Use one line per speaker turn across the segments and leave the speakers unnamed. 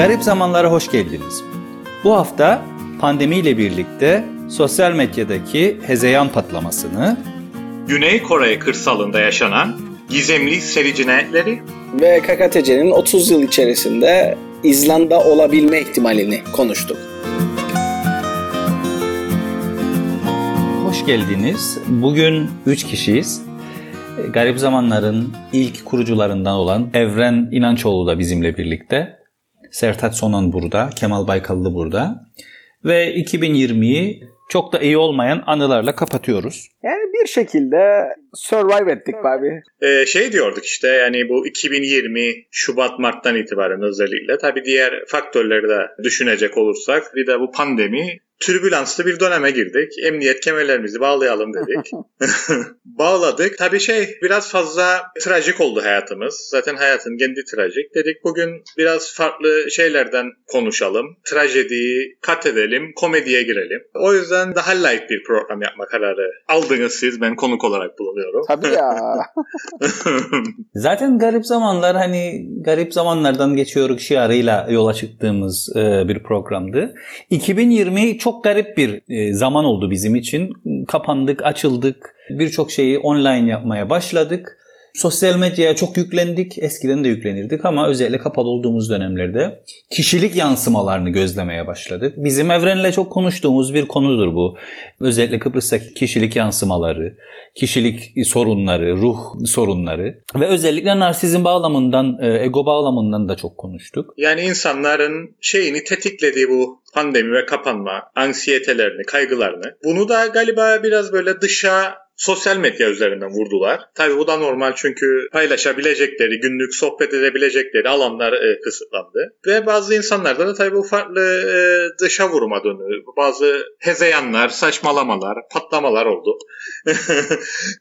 Garip zamanlara hoş geldiniz. Bu hafta pandemiyle birlikte sosyal medyadaki hezeyan patlamasını,
Güney Kore kırsalında yaşanan gizemli seri cinayetleri
ve KKTC'nin 30 yıl içerisinde İzlanda olabilme ihtimalini konuştuk.
hoş geldiniz. Bugün 3 kişiyiz. Garip Zamanlar'ın ilk kurucularından olan Evren İnançoğlu da bizimle birlikte. Sertaç Sonan burada, Kemal Baykallı burada. Ve 2020'yi çok da iyi olmayan anılarla kapatıyoruz.
Yani bir şekilde survive ettik abi.
Ee, şey diyorduk işte yani bu 2020 Şubat Mart'tan itibaren özellikle tabii diğer faktörleri de düşünecek olursak bir de bu pandemi türbülanslı bir döneme girdik. Emniyet kemerlerimizi bağlayalım dedik. Bağladık. Tabii şey biraz fazla trajik oldu hayatımız. Zaten hayatın kendi trajik. Dedik bugün biraz farklı şeylerden konuşalım. Trajediyi kat edelim, komediye girelim. O yüzden daha light bir program yapma kararı aldınız siz. Ben konuk olarak bulunuyorum.
Tabii ya.
Zaten garip zamanlar hani garip zamanlardan geçiyoruz şiarıyla yola çıktığımız e, bir programdı. 2020 çok garip bir e, zaman oldu bizim için. Kapandık, açıldık. Birçok şeyi online yapmaya başladık. Sosyal medyaya çok yüklendik. Eskiden de yüklenirdik ama özellikle kapalı olduğumuz dönemlerde kişilik yansımalarını gözlemeye başladık. Bizim Evren'le çok konuştuğumuz bir konudur bu. Özellikle Kıbrıs'taki kişilik yansımaları, kişilik sorunları, ruh sorunları ve özellikle narsizm bağlamından, e, ego bağlamından da çok konuştuk.
Yani insanların şeyini tetiklediği bu pandemi ve kapanma, ansiyetelerini, kaygılarını. Bunu da galiba biraz böyle dışa sosyal medya üzerinden vurdular. Tabii bu da normal çünkü paylaşabilecekleri, günlük sohbet edebilecekleri alanlar e, kısıtlandı. Ve bazı insanlarda da tabii bu farklı e, dışa vuruma dönüyor. Bazı hezeyanlar, saçmalamalar, patlamalar oldu.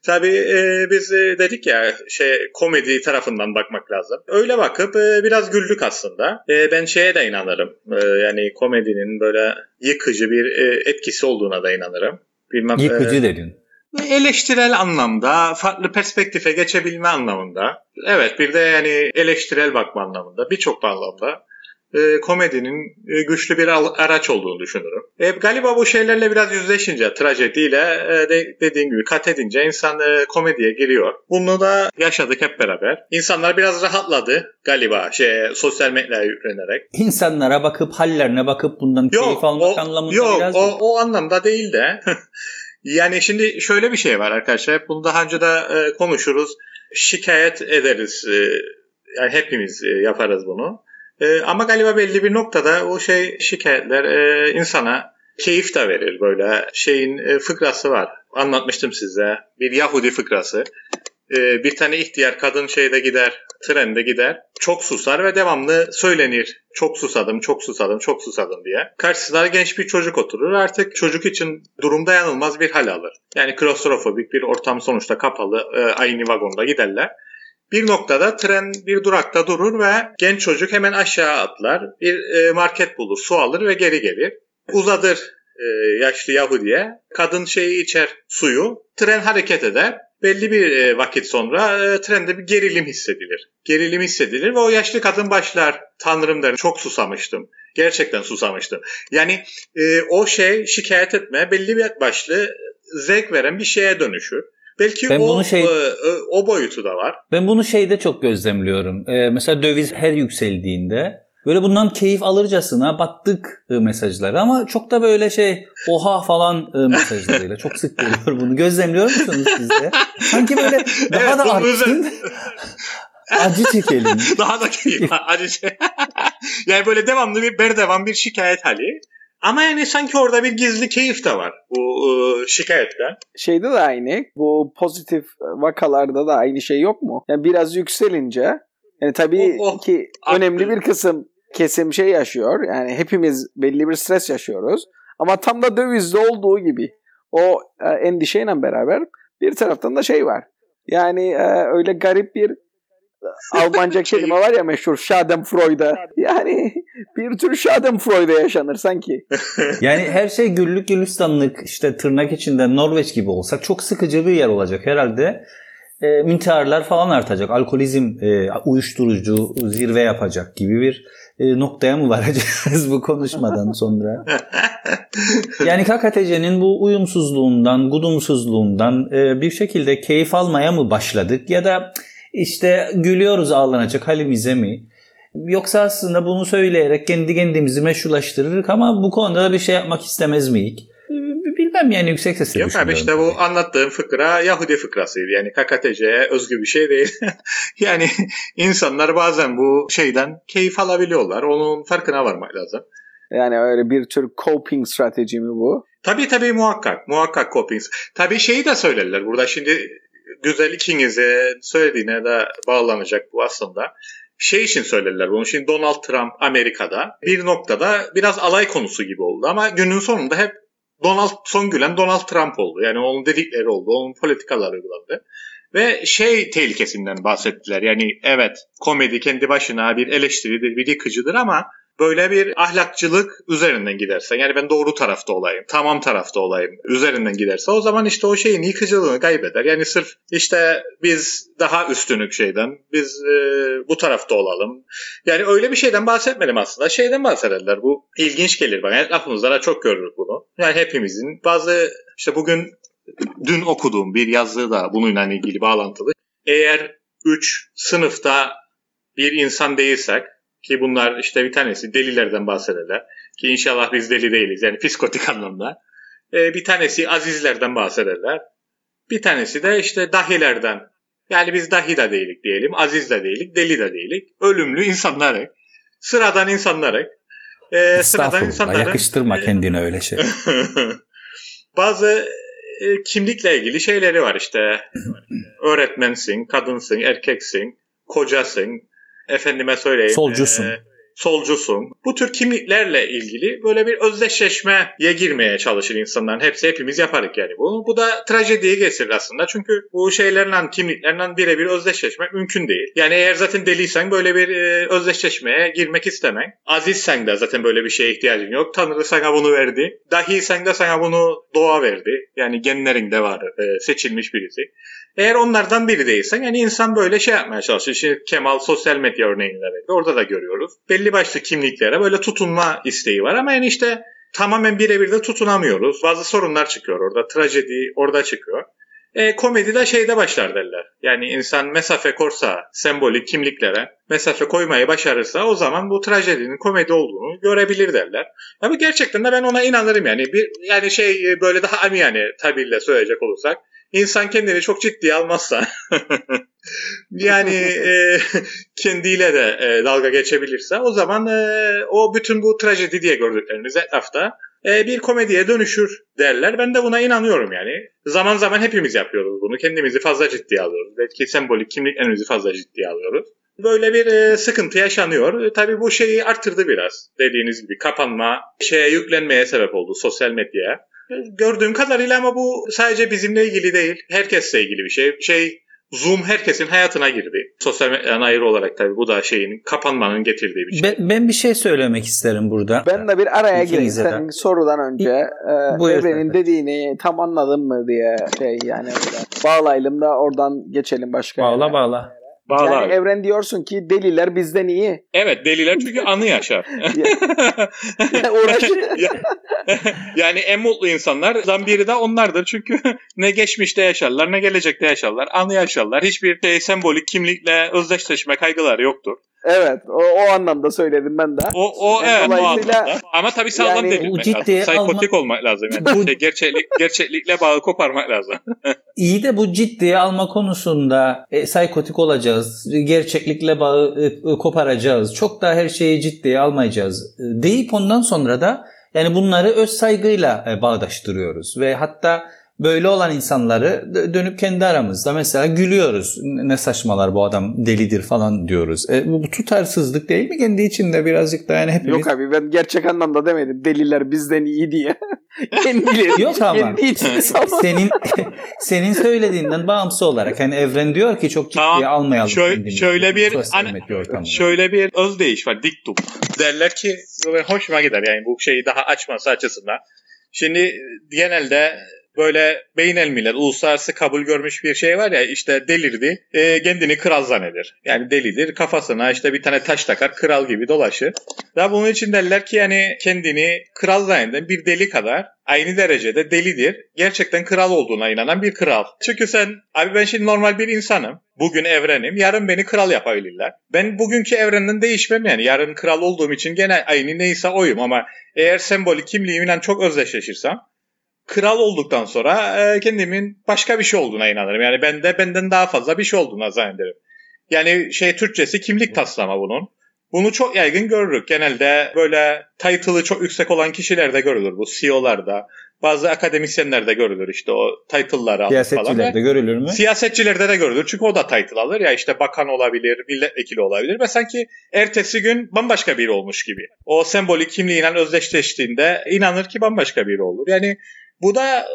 tabii e, biz e, dedik ya şey komedi tarafından bakmak lazım. Öyle bakıp e, biraz güldük aslında. E, ben şeye de inanırım. E, yani komedinin böyle yıkıcı bir e, etkisi olduğuna da inanırım. Bilmem,
Yıkıcı
e,
dedin.
Eleştirel anlamda, farklı perspektife geçebilme anlamında. Evet bir de yani eleştirel bakma anlamında, birçok anlamda e, komedinin e, güçlü bir araç olduğunu düşünürüm. E, galiba bu şeylerle biraz yüzleşince, trajediyle e, de, dediğim gibi kat edince insan e, komediye giriyor. Bunu da yaşadık hep beraber. İnsanlar biraz rahatladı galiba şey sosyal medyaya yüklenerek.
İnsanlara bakıp hallerine bakıp bundan keyif almak
o,
anlamında
yok,
biraz
o,
değil.
o anlamda değil de yani şimdi şöyle bir şey var arkadaşlar. Bunu daha önce de e, konuşuruz. Şikayet ederiz. E, yani hepimiz e, yaparız bunu. Ama galiba belli bir noktada o şey şikayetler insana keyif de verir böyle şeyin fıkrası var. Anlatmıştım size. Bir Yahudi fıkrası. E, bir tane ihtiyar kadın şeyde gider, trende gider. Çok susar ve devamlı söylenir. Çok susadım, çok susadım, çok susadım diye. Karşısına genç bir çocuk oturur. Artık çocuk için durum dayanılmaz bir hal alır. Yani klostrofobik bir ortam sonuçta kapalı e, aynı vagonda giderler. Bir noktada tren bir durakta durur ve genç çocuk hemen aşağı atlar. Bir e, market bulur, su alır ve geri gelir. Uzadır e, yaşlı Yahudi'ye. Kadın şeyi içer suyu. Tren hareket eder. Belli bir e, vakit sonra e, trende bir gerilim hissedilir. Gerilim hissedilir ve o yaşlı kadın başlar. Tanrım der çok susamıştım. Gerçekten susamıştım. Yani e, o şey şikayet etme belli bir başlı zevk veren bir şeye dönüşür. Belki
Ben
o,
bunu şey-
o boyutu da var.
Ben bunu şeyde çok gözlemliyorum. Ee, mesela döviz her yükseldiğinde böyle bundan keyif alırcasına battık e, mesajları ama çok da böyle şey oha falan e, mesajlarıyla çok sık görüyorum bunu. Gözlemliyor musunuz siz de? Sanki böyle daha
Evet,
da artsın. Acı çekelim.
Daha da keyif acı yani böyle devamlı bir berdevam bir şikayet hali. Ama yani sanki orada bir gizli keyif de var bu e, şikayetten.
Şeyde de aynı. Bu pozitif vakalarda da aynı şey yok mu? Yani biraz yükselince yani tabii
Oh, oh,
ki
arttı.
önemli bir kısım kesim şey yaşıyor. Yani hepimiz belli bir stres yaşıyoruz. Ama tam da dövizde olduğu gibi o e, endişeyle beraber bir taraftan da şey var. Yani e, öyle garip bir Almanca kelime var ya meşhur Schadenfreude. Yani bir tür Schadenfreude yaşanır sanki.
Yani her şey güllük gülistanlık işte tırnak içinde Norveç gibi olsak çok sıkıcı bir yer olacak herhalde. E, intiharlar falan artacak. Alkolizm, e, uyuşturucu zirve yapacak gibi bir e, noktaya mı varacağız bu konuşmadan sonra? yani KKTC'nin bu uyumsuzluğundan, gudumsuzluğundan e, bir şekilde keyif almaya mı başladık ya da işte gülüyoruz ağlanacak halimize mi? Yoksa aslında bunu söyleyerek kendi kendimizi meşrulaştırırız ama bu konuda da bir şey yapmak istemez miyik? Bilmem yani yüksek sesle
Yok abi işte bu anlattığım fıkra Yahudi fıkrasıydı. Yani KKTC'ye özgü bir şey değil. yani insanlar bazen bu şeyden keyif alabiliyorlar. Onun farkına varmak lazım.
Yani öyle bir tür coping strateji mi bu?
Tabii tabii muhakkak. Muhakkak coping. Tabii şeyi de söylerler. Burada şimdi güzel ikinize söylediğine de bağlanacak bu aslında şey için söylerler bunu. Şimdi Donald Trump Amerika'da bir noktada biraz alay konusu gibi oldu ama günün sonunda hep Donald son gülen Donald Trump oldu. Yani onun dedikleri oldu, onun politikaları uygulandı. Ve şey tehlikesinden bahsettiler. Yani evet komedi kendi başına bir eleştiridir, bir yıkıcıdır ama böyle bir ahlakçılık üzerinden gidersen yani ben doğru tarafta olayım, tamam tarafta olayım üzerinden giderse o zaman işte o şeyin yıkıcılığını kaybeder. Yani sırf işte biz daha üstünlük şeyden, biz e, bu tarafta olalım. Yani öyle bir şeyden bahsetmedim aslında. Şeyden bahsederler. Bu ilginç gelir bana. Etrafımızda da çok görürük bunu. Yani hepimizin bazı işte bugün dün okuduğum bir yazı da bununla ilgili bağlantılı. Eğer 3 sınıfta bir insan değilsek ki bunlar işte bir tanesi delilerden bahsederler. Ki inşallah biz deli değiliz yani psikotik anlamda. Ee, bir tanesi azizlerden bahsederler. Bir tanesi de işte dahilerden. Yani biz dahi de değilik diyelim, aziz de değilik, deli de değilik. Ölümlü insanları, sıradan insanları.
E, sıradan insanları. Yakıştırma kendine öyle şey.
Bazı e, kimlikle ilgili şeyleri var işte. Öğretmensin, kadınsın, erkeksin, kocasın, efendime söyleyeyim.
Solcusun. E,
solcusun. Bu tür kimliklerle ilgili böyle bir özdeşleşmeye girmeye çalışır insanların. Hepsi hepimiz yaparız yani bunu. Bu da trajediye getirir aslında. Çünkü bu şeylerle, kimliklerle birebir özdeşleşmek mümkün değil. Yani eğer zaten deliysen böyle bir e, özdeşleşmeye girmek istemen. Azizsen de zaten böyle bir şeye ihtiyacın yok. Tanrı sana bunu verdi. Dahiysen de sana bunu doğa verdi. Yani genlerinde var e, seçilmiş birisi. Eğer onlardan biri değilsen yani insan böyle şey yapmaya çalışıyor. Şimdi Kemal sosyal medya örneğinde verdi. Orada da görüyoruz. Belli başlı kimliklere böyle tutunma isteği var ama yani işte tamamen birebir de tutunamıyoruz. Bazı sorunlar çıkıyor orada. Trajedi orada çıkıyor. E, komedi de şeyde başlar derler. Yani insan mesafe korsa sembolik kimliklere mesafe koymayı başarırsa o zaman bu trajedinin komedi olduğunu görebilir derler. Ama gerçekten de ben ona inanırım yani. Bir yani şey böyle daha amiyane tabirle söyleyecek olursak insan kendini çok ciddiye almazsa yani e, kendiyle de e, dalga geçebilirse o zaman e, o bütün bu trajedi diye gördüklerimiz etrafta e, bir komediye dönüşür derler. Ben de buna inanıyorum yani. Zaman zaman hepimiz yapıyoruz bunu. Kendimizi fazla ciddiye alıyoruz. Belki sembolik kimliklerimizi fazla ciddiye alıyoruz. Böyle bir e, sıkıntı yaşanıyor. E, tabii bu şeyi arttırdı biraz. Dediğiniz gibi kapanma, şeye yüklenmeye sebep oldu sosyal medyaya. Gördüğüm kadarıyla ama bu sadece bizimle ilgili değil. Herkesle ilgili bir şey. Şey Zoom herkesin hayatına girdi. Sosyal medyadan ayrı olarak tabii bu da şeyin kapanmanın getirdiği bir şey.
Ben, ben bir şey söylemek isterim burada.
Ben de bir araya gireyim senin sorudan önce. E, Evren'in dediğini tam anladın mı diye şey yani öyle. Bağlayalım da oradan geçelim başka
Bağla yere. bağla.
Bağlar. Yani evren diyorsun ki deliler bizden iyi.
Evet deliler çünkü anı yaşar. yani en mutlu insanlar biri de onlardır. Çünkü ne geçmişte yaşarlar ne gelecekte yaşarlar. Anı yaşarlar. Hiçbir şey, sembolik kimlikle özdeşleşme kaygıları yoktur.
Evet o, o anlamda söyledim ben de.
O, o evet o anlamda. Ama tabii sağlam yani, delilmek lazım. Psikotik alma... olmak lazım. Yani. şey, gerçeklik, gerçeklikle bağı koparmak lazım.
İyi de bu ciddiye alma konusunda e, psikotik olacağız. Gerçeklikle bağı e, e, koparacağız. Çok da her şeyi ciddiye almayacağız. E, deyip ondan sonra da yani bunları öz saygıyla e, bağdaştırıyoruz. Ve hatta böyle olan insanları dönüp kendi aramızda mesela gülüyoruz. Ne saçmalar bu adam delidir falan diyoruz. E, bu, bu tutarsızlık değil mi kendi içinde birazcık da yani hepimiz...
Yok abi ben gerçek anlamda demedim. Deliler bizden iyi diye.
Kendileri, Yok ama kendi senin senin söylediğinden bağımsız olarak hani evren diyor ki çok ciddiye tamam. almayalım.
Şöyle, şöyle bir hani, şöyle bir özdeyiş var diktum. Derler ki hoşuma gider yani bu şeyi daha açması açısından. Şimdi genelde böyle beyin elmiler uluslararası kabul görmüş bir şey var ya işte delirdi e, kendini kral zanneder. Yani delidir kafasına işte bir tane taş takar kral gibi dolaşır. Daha bunun için derler ki yani kendini kral zanneden bir deli kadar aynı derecede delidir. Gerçekten kral olduğuna inanan bir kral. Çünkü sen abi ben şimdi normal bir insanım. Bugün evrenim. Yarın beni kral yapabilirler. Ben bugünkü evrenden değişmem yani. Yarın kral olduğum için gene aynı neyse oyum ama eğer sembolik kimliğimle çok özdeşleşirsem kral olduktan sonra e, kendimin başka bir şey olduğuna inanırım. Yani bende benden daha fazla bir şey olduğuna zannederim. Yani şey Türkçesi kimlik taslama bunun. Bunu çok yaygın görürük. Genelde böyle title'ı çok yüksek olan kişilerde görülür bu CEO'larda. Bazı akademisyenlerde görülür işte o title'ları alır
Siyasetçilerde
falan.
görülür mü?
Siyasetçilerde de görülür. Çünkü o da title alır. Ya işte bakan olabilir, milletvekili olabilir ve sanki ertesi gün bambaşka biri olmuş gibi. O sembolik kimliğiyle özdeşleştiğinde inanır ki bambaşka biri olur. Yani bu da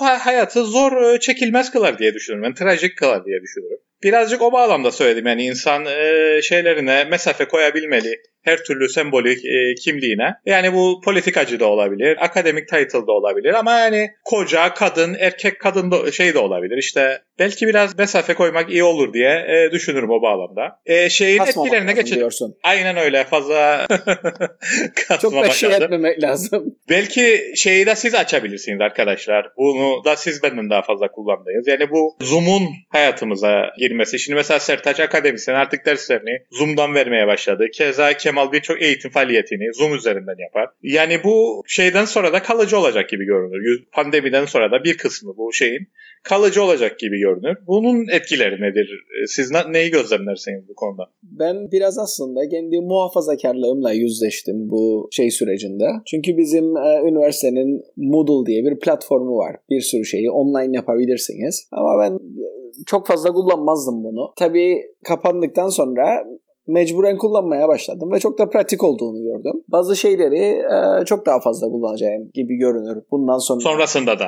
hayatı zor çekilmez kılar diye düşünüyorum. Yani trajik kılar diye düşünüyorum. Birazcık o bağlamda söyledim. Yani insan e, şeylerine mesafe koyabilmeli her türlü sembolik e, kimliğine. Yani bu politikacı da olabilir, akademik title da olabilir ama yani koca, kadın, erkek, kadın da şey de olabilir. İşte belki biraz mesafe koymak iyi olur diye e, düşünürüm o bağlamda. E, şeyin
Kasmamak
etkilerine geçelim.
diyorsun.
Aynen öyle fazla
Çok da şey
lazım.
etmemek lazım.
Belki şeyi de siz açabilirsiniz arkadaşlar. Bunu da siz benden daha fazla kullandınız. Yani bu Zoom'un hayatımıza girmesi. Şimdi mesela Sertaç akademisyen artık derslerini Zoom'dan vermeye başladı. Keza Kemal birçok eğitim faaliyetini Zoom üzerinden yapar. Yani bu şeyden sonra da kalıcı olacak gibi görünür. Pandemiden sonra da bir kısmı bu şeyin kalıcı olacak gibi görünür. Bunun etkileri nedir? Siz na- neyi gözlemlersiniz bu konuda?
Ben biraz aslında kendi muhafazakarlığımla yüzleştim bu şey sürecinde. Çünkü bizim e, üniversitenin Moodle diye bir platformu var. Bir sürü şeyi online yapabilirsiniz. Ama ben e, çok fazla kullanmazdım bunu. Tabii kapandıktan sonra mecburen kullanmaya başladım ve çok da pratik olduğunu gördüm. Bazı şeyleri e, çok daha fazla kullanacağım gibi görünür bundan sonra
Sonrasında da.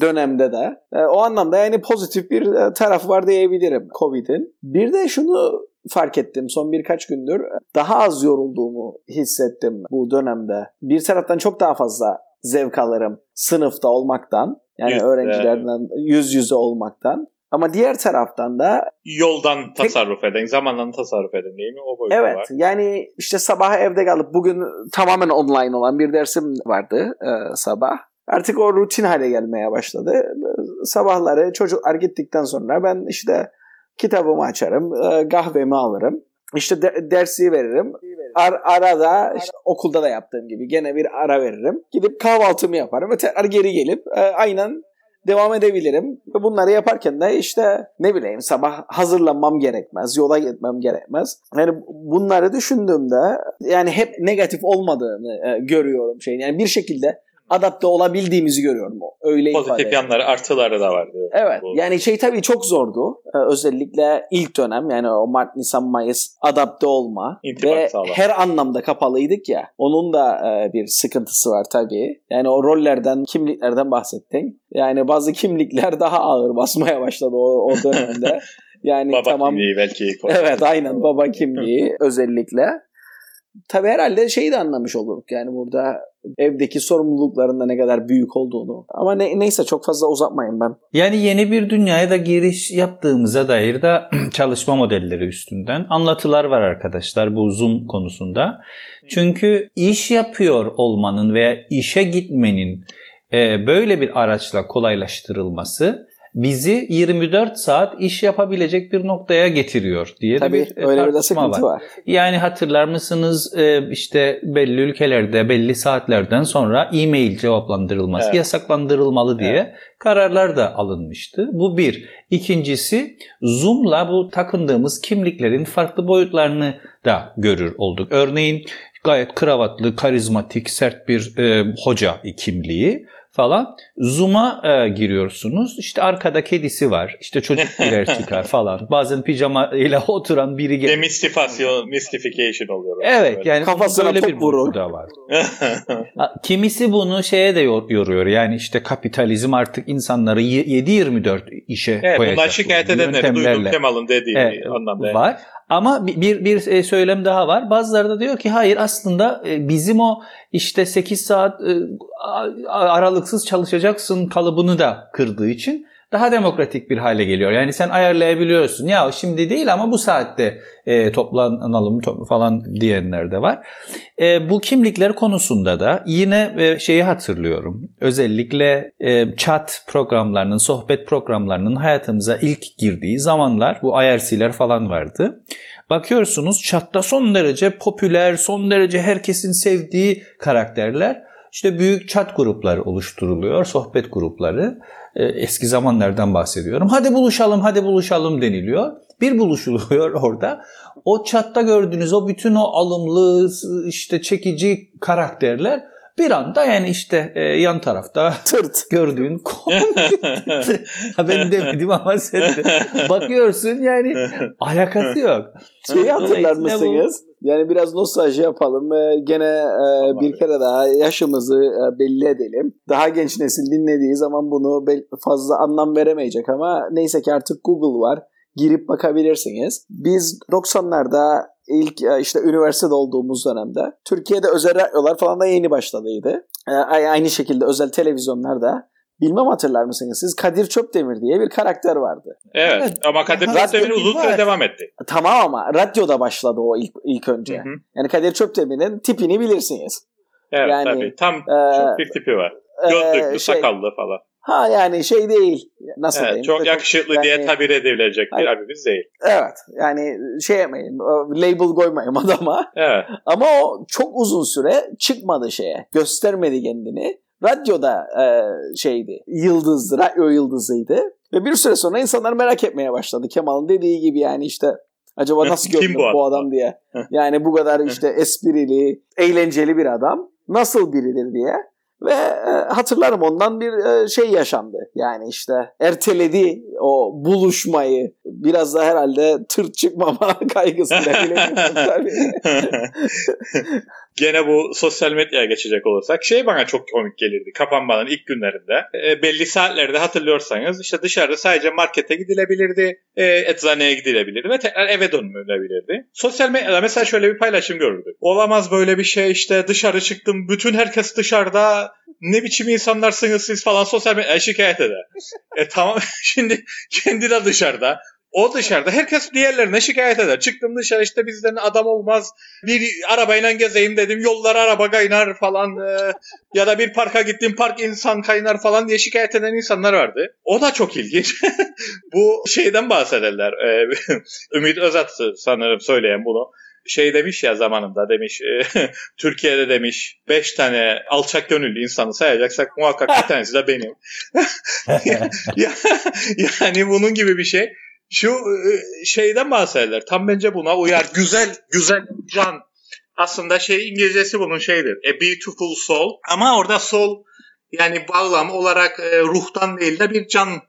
dönemde de. E, o anlamda yani pozitif bir e, taraf var diyebilirim Covid'in. Bir de şunu fark ettim son birkaç gündür. Daha az yorulduğumu hissettim bu dönemde. Bir taraftan çok daha fazla zevk alırım sınıfta olmaktan. Yani
Yüz-
öğrencilerden yüz yüze olmaktan. Ama diğer taraftan da
Yoldan tasarruf edin, zamandan tasarruf edin değil mi? O boyutu
Evet
var.
yani işte sabah evde kalıp bugün tamamen online olan bir dersim vardı e, sabah. Artık o rutin hale gelmeye başladı. Sabahları çocuklar gittikten sonra ben işte kitabımı açarım, e, kahvemi alırım. İşte de- dersi veririm. Ar- arada işte okulda da yaptığım gibi gene bir ara veririm. Gidip kahvaltımı yaparım ve tekrar geri gelip e, aynen devam edebilirim. Ve bunları yaparken de işte ne bileyim sabah hazırlanmam gerekmez, yola gitmem gerekmez. Yani bunları düşündüğümde yani hep negatif olmadığını e, görüyorum şeyin. Yani bir şekilde adapte olabildiğimizi görüyorum. Öyle ifade
Pozitif
edeyim.
yanları, artıları da var diyor.
Evet
Bu-
yani şey tabii çok zordu. Ee, özellikle ilk dönem yani o Mart, Nisan, Mayıs adapte olma.
İntibat
Ve
sağlama.
her anlamda kapalıydık ya. Onun da e, bir sıkıntısı var tabii. Yani o rollerden, kimliklerden bahsettin. Yani bazı kimlikler daha ağır basmaya başladı o, o dönemde. Yani
Baba
tamam
kimliği belki.
Evet aynen baba kimliği özellikle. Tabii herhalde şeyi de anlamış olurduk yani burada evdeki sorumlulukların da ne kadar büyük olduğunu. Ama ne, neyse çok fazla uzatmayın ben.
Yani yeni bir dünyaya da giriş yaptığımıza dair de çalışma modelleri üstünden anlatılar var arkadaşlar bu Zoom konusunda. Çünkü iş yapıyor olmanın veya işe gitmenin e, böyle bir araçla kolaylaştırılması bizi 24 saat iş yapabilecek bir noktaya getiriyor diye
Tabii
bir
öyle bir de sıkıntı var.
Yani hatırlar mısınız e, işte belli ülkelerde belli saatlerden sonra e-mail cevaplandırılması
Evet.
yasaklandırılmalı diye kararlar da alınmıştı. Bu bir. İkincisi Zoom'la bu takındığımız kimliklerin farklı boyutlarını da görür olduk. Örneğin gayet kravatlı, karizmatik, sert bir e, hoca kimliği falan. Zoom'a e, giriyorsunuz. İşte arkada kedisi var. İşte çocuk birer çıkar falan. Bazen pijama ile oturan biri geliyor.
Demistifasyon, mystification oluyor.
Evet yani
Kafasına
böyle
top
bir
vurur.
da var. Kimisi bunu şeye de yor- yoruyor. Yani işte kapitalizm artık insanları ye- 7-24 işe
evet,
koyacak.
bundan şikayet edenleri duydum. Kemal'ın dediği
Evet,
anlamda.
var. Ama bir, bir e, söylem daha var. Bazıları da diyor ki hayır aslında e, bizim o işte 8 saat e, aralıksız çalışacaksın kalıbını da kırdığı için daha demokratik bir hale geliyor. Yani sen ayarlayabiliyorsun. Ya şimdi değil ama bu saatte e, toplanalım to- falan diyenler de var. E, bu kimlikler konusunda da yine e, şeyi hatırlıyorum. Özellikle e, chat programlarının, sohbet programlarının hayatımıza ilk girdiği zamanlar bu IRC'ler falan vardı. Bakıyorsunuz chatta son derece popüler, son derece herkesin sevdiği karakterler. İşte büyük chat grupları oluşturuluyor, sohbet grupları. E, eski zamanlardan bahsediyorum. Hadi buluşalım, hadi buluşalım deniliyor. Bir buluşuluyor orada. O chatta gördüğünüz o bütün o alımlı, işte çekici karakterler bir anda yani işte e, yan tarafta tırt gördüğün komik. ben demedim ama sen de bakıyorsun yani alakası yok.
Şeyi hatırlar mısınız? Yani biraz nostalji yapalım. Ee, gene e, bir kere daha yaşımızı e, belli edelim. Daha genç nesil dinlediği zaman bunu fazla anlam veremeyecek ama neyse ki artık Google var. Girip bakabilirsiniz. Biz 90'larda ilk e, işte üniversitede olduğumuz dönemde Türkiye'de özel radyolar falan da yeni başladıydı. E, aynı şekilde özel televizyonlar da Bilmem hatırlar mısınız siz? Kadir Çöpdemir diye bir karakter vardı.
Evet, evet. ama Kadir Çöpdemir uzun süre devam etti.
Tamam ama radyoda başladı o ilk, ilk önce. Hı hı. Yani Kadir Çöpdemir'in tipini bilirsiniz.
Evet yani, tabii. Tam e, çok bir tipi var. Gözlüklü, e, şey, sakallı falan.
Ha yani şey değil. Nasıl
evet,
diyeyim?
Çok yakışıklı yani, diye tabir edilecek bir abimiz değil.
Evet. Yani şey yapmayın. Label koymayın adama.
Evet.
Ama o çok uzun süre çıkmadı şeye. Göstermedi kendini. Radyoda e, şeydi. Yıldızdı. Radyo yıldızıydı. Ve bir süre sonra insanlar merak etmeye başladı. Kemal'ın dediği gibi yani işte acaba nasıl görünür bu, bu adam diye. Yani bu kadar işte esprili, eğlenceli bir adam nasıl biridir diye. Ve e, hatırlarım ondan bir e, şey yaşandı. Yani işte erteledi o buluşmayı. Biraz da herhalde tır çıkmama kaygısıyla.
Gene bu sosyal medyaya geçecek olursak şey bana çok komik gelirdi kapanmanın ilk günlerinde. E, belli saatlerde hatırlıyorsanız işte dışarıda sadece markete gidilebilirdi, e, eczaneye gidilebilirdi ve tekrar eve dönülebilirdi. Sosyal medyada mesela şöyle bir paylaşım görürdük. Olamaz böyle bir şey işte dışarı çıktım bütün herkes dışarıda ne biçim insanlarsınız siz falan sosyal medyaya şikayet eder. e tamam şimdi kendi de dışarıda. O dışarıda herkes diğerlerine şikayet eder. Çıktım dışarı işte bizden adam olmaz. Bir arabayla gezeyim dedim. Yollar araba kaynar falan. E, ya da bir parka gittim park insan kaynar falan diye şikayet eden insanlar vardı. O da çok ilginç. Bu şeyden bahsederler. E, Ümit Özat sanırım söyleyen bunu şey demiş ya zamanında demiş e, Türkiye'de demiş 5 tane alçak gönüllü insanı sayacaksak muhakkak bir tanesi de benim. yani bunun gibi bir şey. Şu e, şeyden bahsederler. Tam bence buna uyar. Güzel, güzel can. Aslında şey İngilizcesi bunun şeydir. A beautiful soul. Ama orada soul yani bağlam olarak e, ruhtan değil de bir can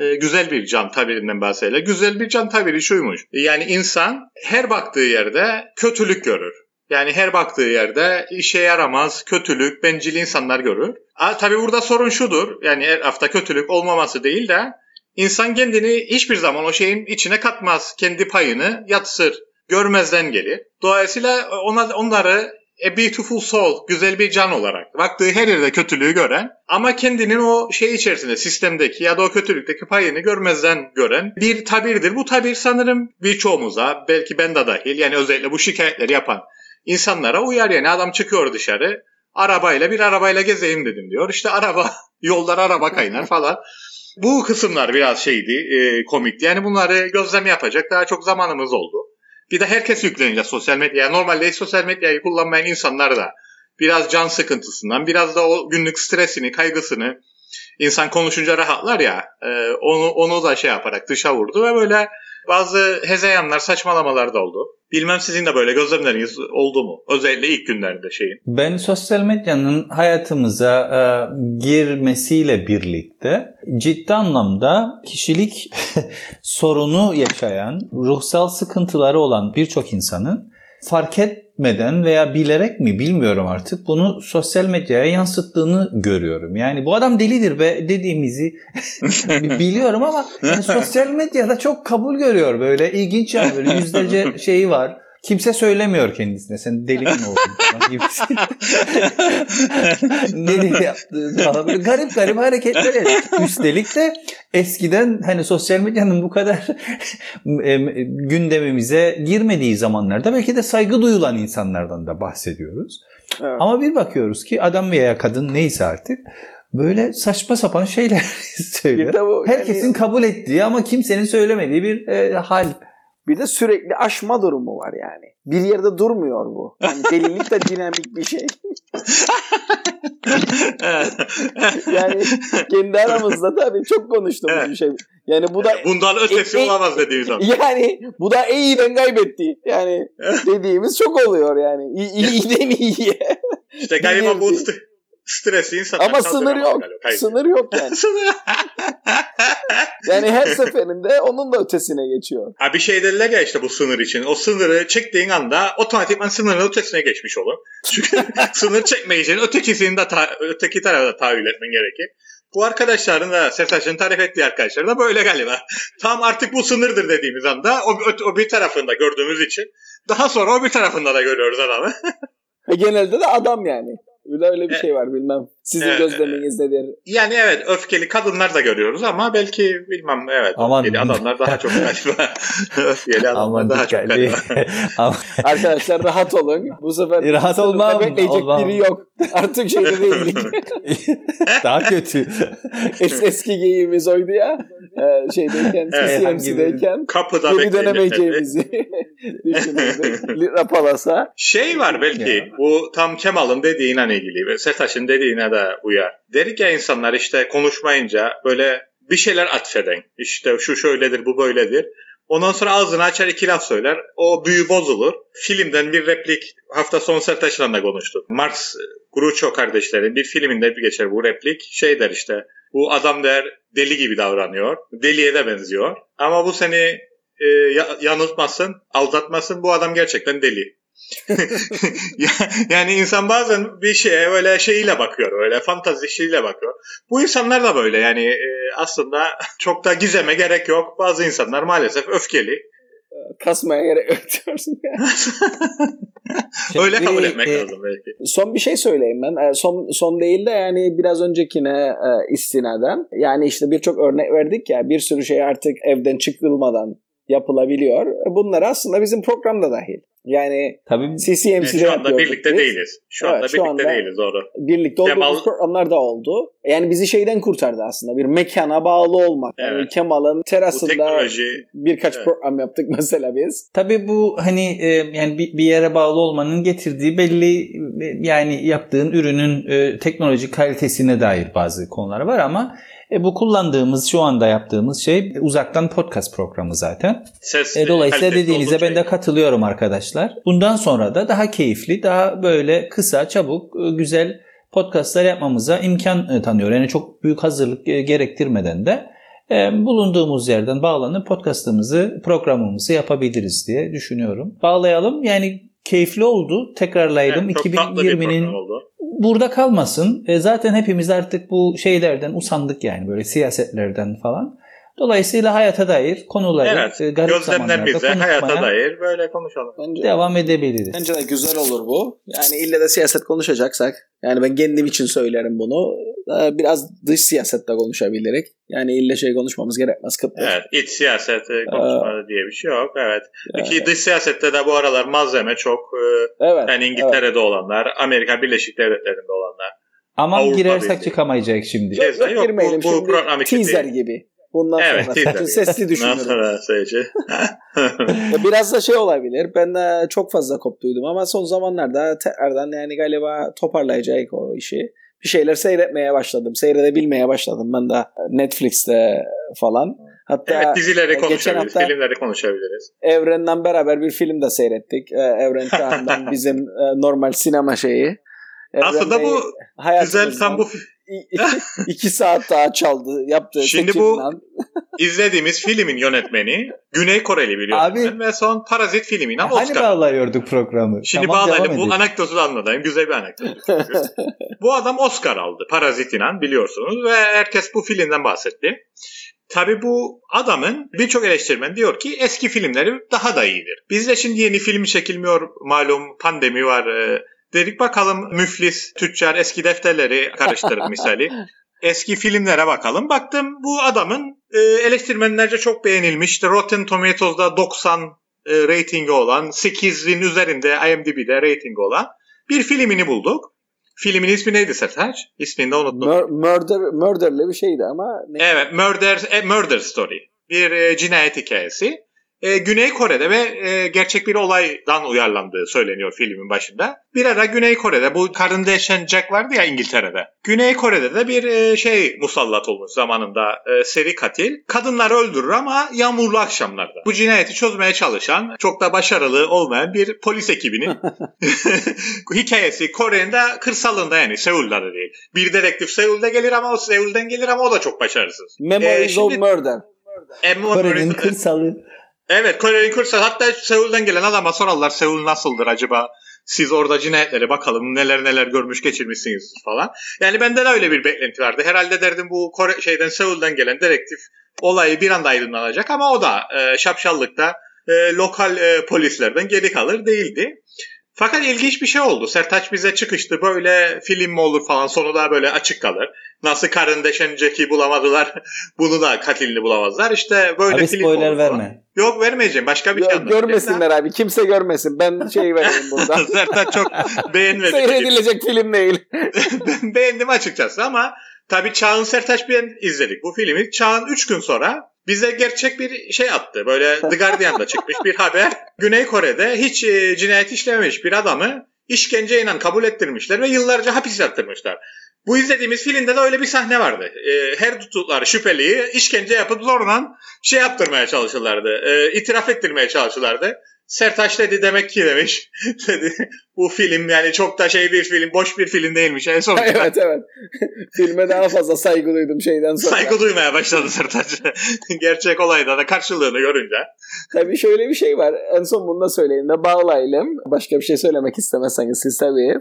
e, güzel bir can tabirinden bahsederler. Güzel bir can tabiri şuymuş. Yani insan her baktığı yerde kötülük görür. Yani her baktığı yerde işe yaramaz, kötülük, bencil insanlar görür. A, tabii burada sorun şudur. Yani her hafta kötülük olmaması değil de İnsan kendini hiçbir zaman o şeyin içine katmaz. Kendi payını yatsır. Görmezden gelir. Dolayısıyla ona, onları a beautiful soul, güzel bir can olarak baktığı her yerde kötülüğü gören ama kendinin o şey içerisinde sistemdeki ya da o kötülükteki payını görmezden gören bir tabirdir. Bu tabir sanırım birçoğumuza belki ben de dahil yani özellikle bu şikayetleri yapan insanlara uyar yani adam çıkıyor dışarı arabayla bir arabayla gezeyim dedim diyor. İşte araba yollar araba kaynar falan. Bu kısımlar biraz şeydi, e, komikti. Yani bunları gözlem yapacak daha çok zamanımız oldu. Bir de herkes yüklenince sosyal medyaya. Normalde sosyal medyayı kullanmayan insanlar da biraz can sıkıntısından, biraz da o günlük stresini, kaygısını insan konuşunca rahatlar ya, e, onu onu da şey yaparak dışa vurdu ve böyle bazı hezeyanlar, saçmalamalar da oldu. Bilmem sizin de böyle gözlemleriniz oldu mu? Özellikle ilk günlerde şeyin.
Ben sosyal medyanın hayatımıza e, girmesiyle birlikte ciddi anlamda kişilik sorunu yaşayan, ruhsal sıkıntıları olan birçok insanın fark etmeden veya bilerek mi bilmiyorum artık bunu sosyal medyaya yansıttığını görüyorum. Yani bu adam delidir be dediğimizi biliyorum ama yani sosyal medyada çok kabul görüyor böyle ilginç yani böyle yüzlerce şeyi var. Kimse söylemiyor kendisine sen deli mi oldun ne diye yaptığı falan. Böyle garip garip hareketler. Üstelik de eskiden hani sosyal medyanın bu kadar gündemimize girmediği zamanlarda belki de saygı duyulan insanlardan da bahsediyoruz. Evet. Ama bir bakıyoruz ki adam veya kadın neyse artık böyle saçma sapan şeyler söylüyor. Herkesin yani... kabul ettiği ama kimsenin söylemediği bir e, hal.
Bir de sürekli aşma durumu var yani. Bir yerde durmuyor bu. Yani delilik de dinamik bir şey. yani kendi aramızda tabii çok konuştuğumuz evet. bir şey. Yani bu da
bundan ötesi e, olamaz dediğimiz zaman.
Yani bu da iyiden kaybetti. Yani dediğimiz çok oluyor yani. İyi, iyiden iyiye.
İşte galiba bu stresi insan.
Ama sınır yok. Galiba. Sınır yok yani. yani her seferinde onun da ötesine geçiyor.
Ha bir şey derler ya işte bu sınır için. O sınırı çektiğin anda otomatikman sınırın ötesine geçmiş olur. Çünkü sınır çekmek için ötekisini de ta- öteki tarafa da tahayyül etmen gerekir. Bu arkadaşların da Sertaç'ın tarif ettiği arkadaşlar da böyle galiba. Tam artık bu sınırdır dediğimiz anda o, o, o bir tarafında gördüğümüz için daha sonra o bir tarafında da görüyoruz adamı.
e genelde de adam yani. Bir de öyle bir şey var bilmem. Sizin evet. gözleminiz nedir?
Yani evet öfkeli kadınlar da görüyoruz ama belki bilmem evet Aman öfkeli adamlar daha çok galiba. öfkeli adamlar Aman daha çok galiba.
Arkadaşlar rahat olun. Bu sefer
rahat olmam.
Bekleyecek olmam. biri yok. Artık şeyde değildik.
daha kötü.
Es eski geyimiz oydu ya. Ee, şeydeyken, evet, CMC'deyken.
Kapıda
geri dönemeyeceğimizi düşünürdük. Rapalasa.
Şey var belki bu tam Kemal'ın dediğine ilgili. Sertaş'ın dediğine de uyar. Derik ya insanlar işte konuşmayınca böyle bir şeyler atfeden. İşte şu şöyledir bu böyledir. Ondan sonra ağzını açar iki laf söyler. O büyü bozulur. Filmden bir replik hafta sonu Sertaç'la da konuştuk. Marx Groucho kardeşlerin bir filminde bir geçer bu replik. Şey der işte bu adam der deli gibi davranıyor. Deliye de benziyor. Ama bu seni e, yanıltmasın, aldatmasın. Bu adam gerçekten deli. yani insan bazen bir şeye öyle şeyiyle bakıyor, öyle fantazisiyle bakıyor. Bu insanlar da böyle yani e, aslında çok da gizeme gerek yok. Bazı insanlar maalesef öfkeli.
Kasmaya gerek yok diyorsun.
öyle kabul etmek e, lazım belki.
Son bir şey söyleyeyim ben. E, son son değil de yani biraz öncekine istinaden. Yani işte birçok örnek verdik ya bir sürü şey artık evden çıkılmadan yapılabiliyor. Bunlar aslında bizim programda dahil. Yani
Tabii,
CCMC'de evet,
şu anda birlikte biz. değiliz. Şu evet, anda şu birlikte anda değiliz doğru.
Birlikte olduğumuz Kemal... programlar da oldu. Yani bizi şeyden kurtardı aslında. Bir mekana bağlı olmak. Evet. Yani Kemal'ın terasında teknoloji... birkaç evet. program yaptık mesela biz.
Tabii bu hani e, yani bir, bir yere bağlı olmanın getirdiği belli e, yani yaptığın ürünün e, teknolojik kalitesine dair bazı konular var ama e, bu kullandığımız şu anda yaptığımız şey uzaktan podcast programı zaten. Ses, e, dolayısıyla dediğinize ben de katılıyorum arkadaşlar. Bundan sonra da daha keyifli, daha böyle kısa, çabuk, e, güzel podcastlar yapmamıza imkan e, tanıyor. Yani çok büyük hazırlık e, gerektirmeden de bulunduğumuz yerden bağlanıp podcastımızı, programımızı yapabiliriz diye düşünüyorum. Bağlayalım. Yani keyifli oldu. Tekrarlayalım. Evet, 2020'nin burada kalmasın. E, zaten hepimiz artık bu şeylerden usandık yani böyle siyasetlerden falan. Dolayısıyla hayata dair konuları
evet, e, garip gözlemlerimize hayata dair böyle konuşalım.
Bence, devam edebiliriz.
Bence de güzel olur bu. Yani ille de siyaset konuşacaksak yani ben kendim için söylerim bunu. Ee, biraz dış siyasette konuşabilirik. Yani ille şey konuşmamız gerekmez.
Kıtlık. Evet iç siyaset e, konuşma ee, diye bir şey yok. Evet. Yani. Ki dış siyasette de bu aralar malzeme çok. E, evet, yani İngiltere'de evet. olanlar, Amerika Birleşik Devletleri'nde olanlar.
Ama Avrupa girersek Birliği. çıkamayacak şimdi.
Yok, yok, yok girmeyelim bu, bu şimdi. Teaser gibi. Bundan evet, sonra teaser. sesli düşünürüm. Biraz da şey olabilir. Ben de çok fazla koptuydum ama son zamanlarda tekrardan yani galiba toparlayacak o işi bir şeyler seyretmeye başladım. Seyredebilmeye başladım ben de Netflix'te falan. Hatta
evet, dizileri konuşabiliriz, hafta filmleri konuşabiliriz.
Evren'den beraber bir film de seyrettik. Ee, Evren Kağan'dan bizim e, normal sinema şeyi.
Evren Aslında bu güzel tam bu
iki saat daha çaldı yaptığı
Şimdi bu izlediğimiz filmin yönetmeni Güney Koreli bir yönetmen ve son Parazit filmiyle
hani
Oscar.
Hani bağlayıyorduk programı?
Şimdi tamam, bağlayalım. Bu anekdotu anlatayım. Güzel bir anekdot. bu adam Oscar aldı Parazit'le biliyorsunuz ve herkes bu filmden bahsetti. Tabi bu adamın birçok eleştirmen diyor ki eski filmleri daha da iyidir. Bizde şimdi yeni film çekilmiyor malum pandemi var. E, dedik bakalım müflis, tüccar eski defterleri karıştırır misali. Eski filmlere bakalım. Baktım bu adamın e, eleştirmenlerce çok beğenilmiş. İşte Rotten Tomatoes'da 90 e, ratingi olan, 8'in üzerinde IMDb'de ratingi olan bir filmini bulduk. Filmin ismi neydi Sertaç? İsmini de unuttum.
Mur- murder, murder'lı bir şeydi ama.
Ne? Evet, Murder, a Murder Story. Bir e, cinayet hikayesi e, Güney Kore'de ve e, gerçek bir olaydan uyarlandığı söyleniyor filmin başında. Bir ara Güney Kore'de bu karında yaşayan Jack vardı ya İngiltere'de. Güney Kore'de de bir e, şey musallat olmuş zamanında e, seri katil. Kadınları öldürür ama yağmurlu akşamlarda. Bu cinayeti çözmeye çalışan çok da başarılı olmayan bir polis ekibinin hikayesi Kore'nin de kırsalında yani Seul'da da değil. Bir dedektif Seul'de gelir ama o Seul'den gelir ama o da çok başarısız.
Memories ee, şimdi, of Murder.
Kore'nin kırsalı.
Evet Kore'nin kırsal. Hatta Seul'den gelen adama sorarlar Seul nasıldır acaba? Siz orada cinayetleri bakalım neler neler görmüş geçirmişsiniz falan. Yani benden öyle bir beklenti vardı. Herhalde derdim bu Kore şeyden Seul'den gelen direktif olayı bir anda aydınlanacak ama o da e, şapşallıkta e, lokal e, polislerden geri kalır değildi. Fakat ilginç bir şey oldu. Sertaç bize çıkıştı böyle film mi olur falan sonu da böyle açık kalır. Nasıl karın deşen Jack'i bulamadılar bunu da katilini bulamazlar. İşte böyle
abi
film
spoiler
olur
verme. Falan.
Yok vermeyeceğim başka bir
Yok,
şey anlatacağım.
Görmesinler abi kimse görmesin ben şey vereyim burada.
Sertaç çok beğenmedi.
Seyredilecek film değil.
ben beğendim açıkçası ama tabii Çağın Sertaç bir izledik bu filmi. Çağın 3 gün sonra bize gerçek bir şey attı. Böyle The Guardian'da çıkmış bir haber. Güney Kore'de hiç e, cinayet işlememiş bir adamı işkenceyle kabul ettirmişler ve yıllarca hapis yattırmışlar. Bu izlediğimiz filmde de öyle bir sahne vardı. E, her tutukları şüpheliyi işkence yapıp zorla şey yaptırmaya çalışırlardı. E, itiraf ettirmeye çalışırlardı. Sertaç dedi demek ki demiş. dedi bu film yani çok da şey bir film, boş bir film değilmiş en sonunda.
evet evet. Filme daha fazla saygı duydum şeyden sonra.
Saygı duymaya başladı Sertaç. Gerçek olayda da karşılığını görünce.
Tabii şöyle bir şey var. En son bunu da söyleyeyim de bağlayalım. Başka bir şey söylemek istemezseniz siz tabii.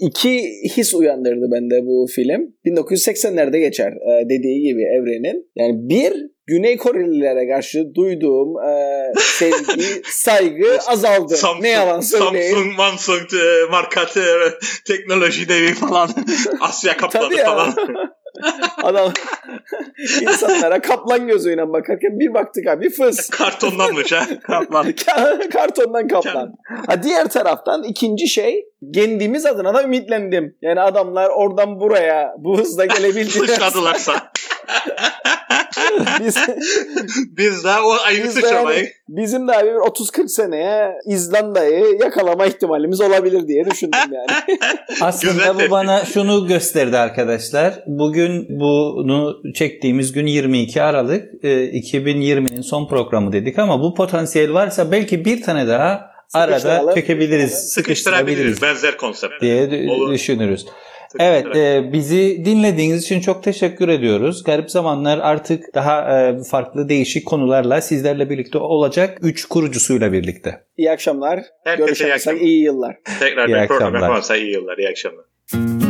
İki his uyandırdı bende bu film. 1980'lerde geçer e, dediği gibi evrenin. Yani bir Güney Korelilere karşı duyduğum e, sevgi, saygı azaldı. Samsung, ne yalan söyleyeyim.
Samsung, Samsung e, markası teknoloji devi falan. Asya kaplanı falan.
Adam insanlara kaplan gözüyle bakarken bir baktık abi fıs.
Kartondanmış ha kaplan.
Kartondan kaplan. Ha, diğer taraftan ikinci şey kendimiz adına da ümitlendim. Yani adamlar oradan buraya bu hızla gelebildiler.
Sıçradılarsa. biz, biz de o aynı biz sıçramayı. Yani,
bizim de abi 30-40 seneye İzlanda'yı yakalama ihtimalimiz olabilir diye düşündüm yani.
Aslında bu bana şunu gösterdi arkadaşlar. Bugün bunu çektiğimiz gün 22 Aralık 2020'nin e, son programı dedik ama bu potansiyel varsa belki bir tane daha arada çekebiliriz,
sıkıştırabiliriz benzer konsept
diye Olur. düşünürüz. Evet e, bizi dinlediğiniz için çok teşekkür ediyoruz. Garip Zamanlar artık daha e, farklı değişik konularla sizlerle birlikte olacak. Üç kurucusuyla birlikte.
İyi akşamlar. Herkese iyi, akşamlar. iyi yıllar.
Tekrar iyi bir program yaparsa iyi yıllar. İyi akşamlar.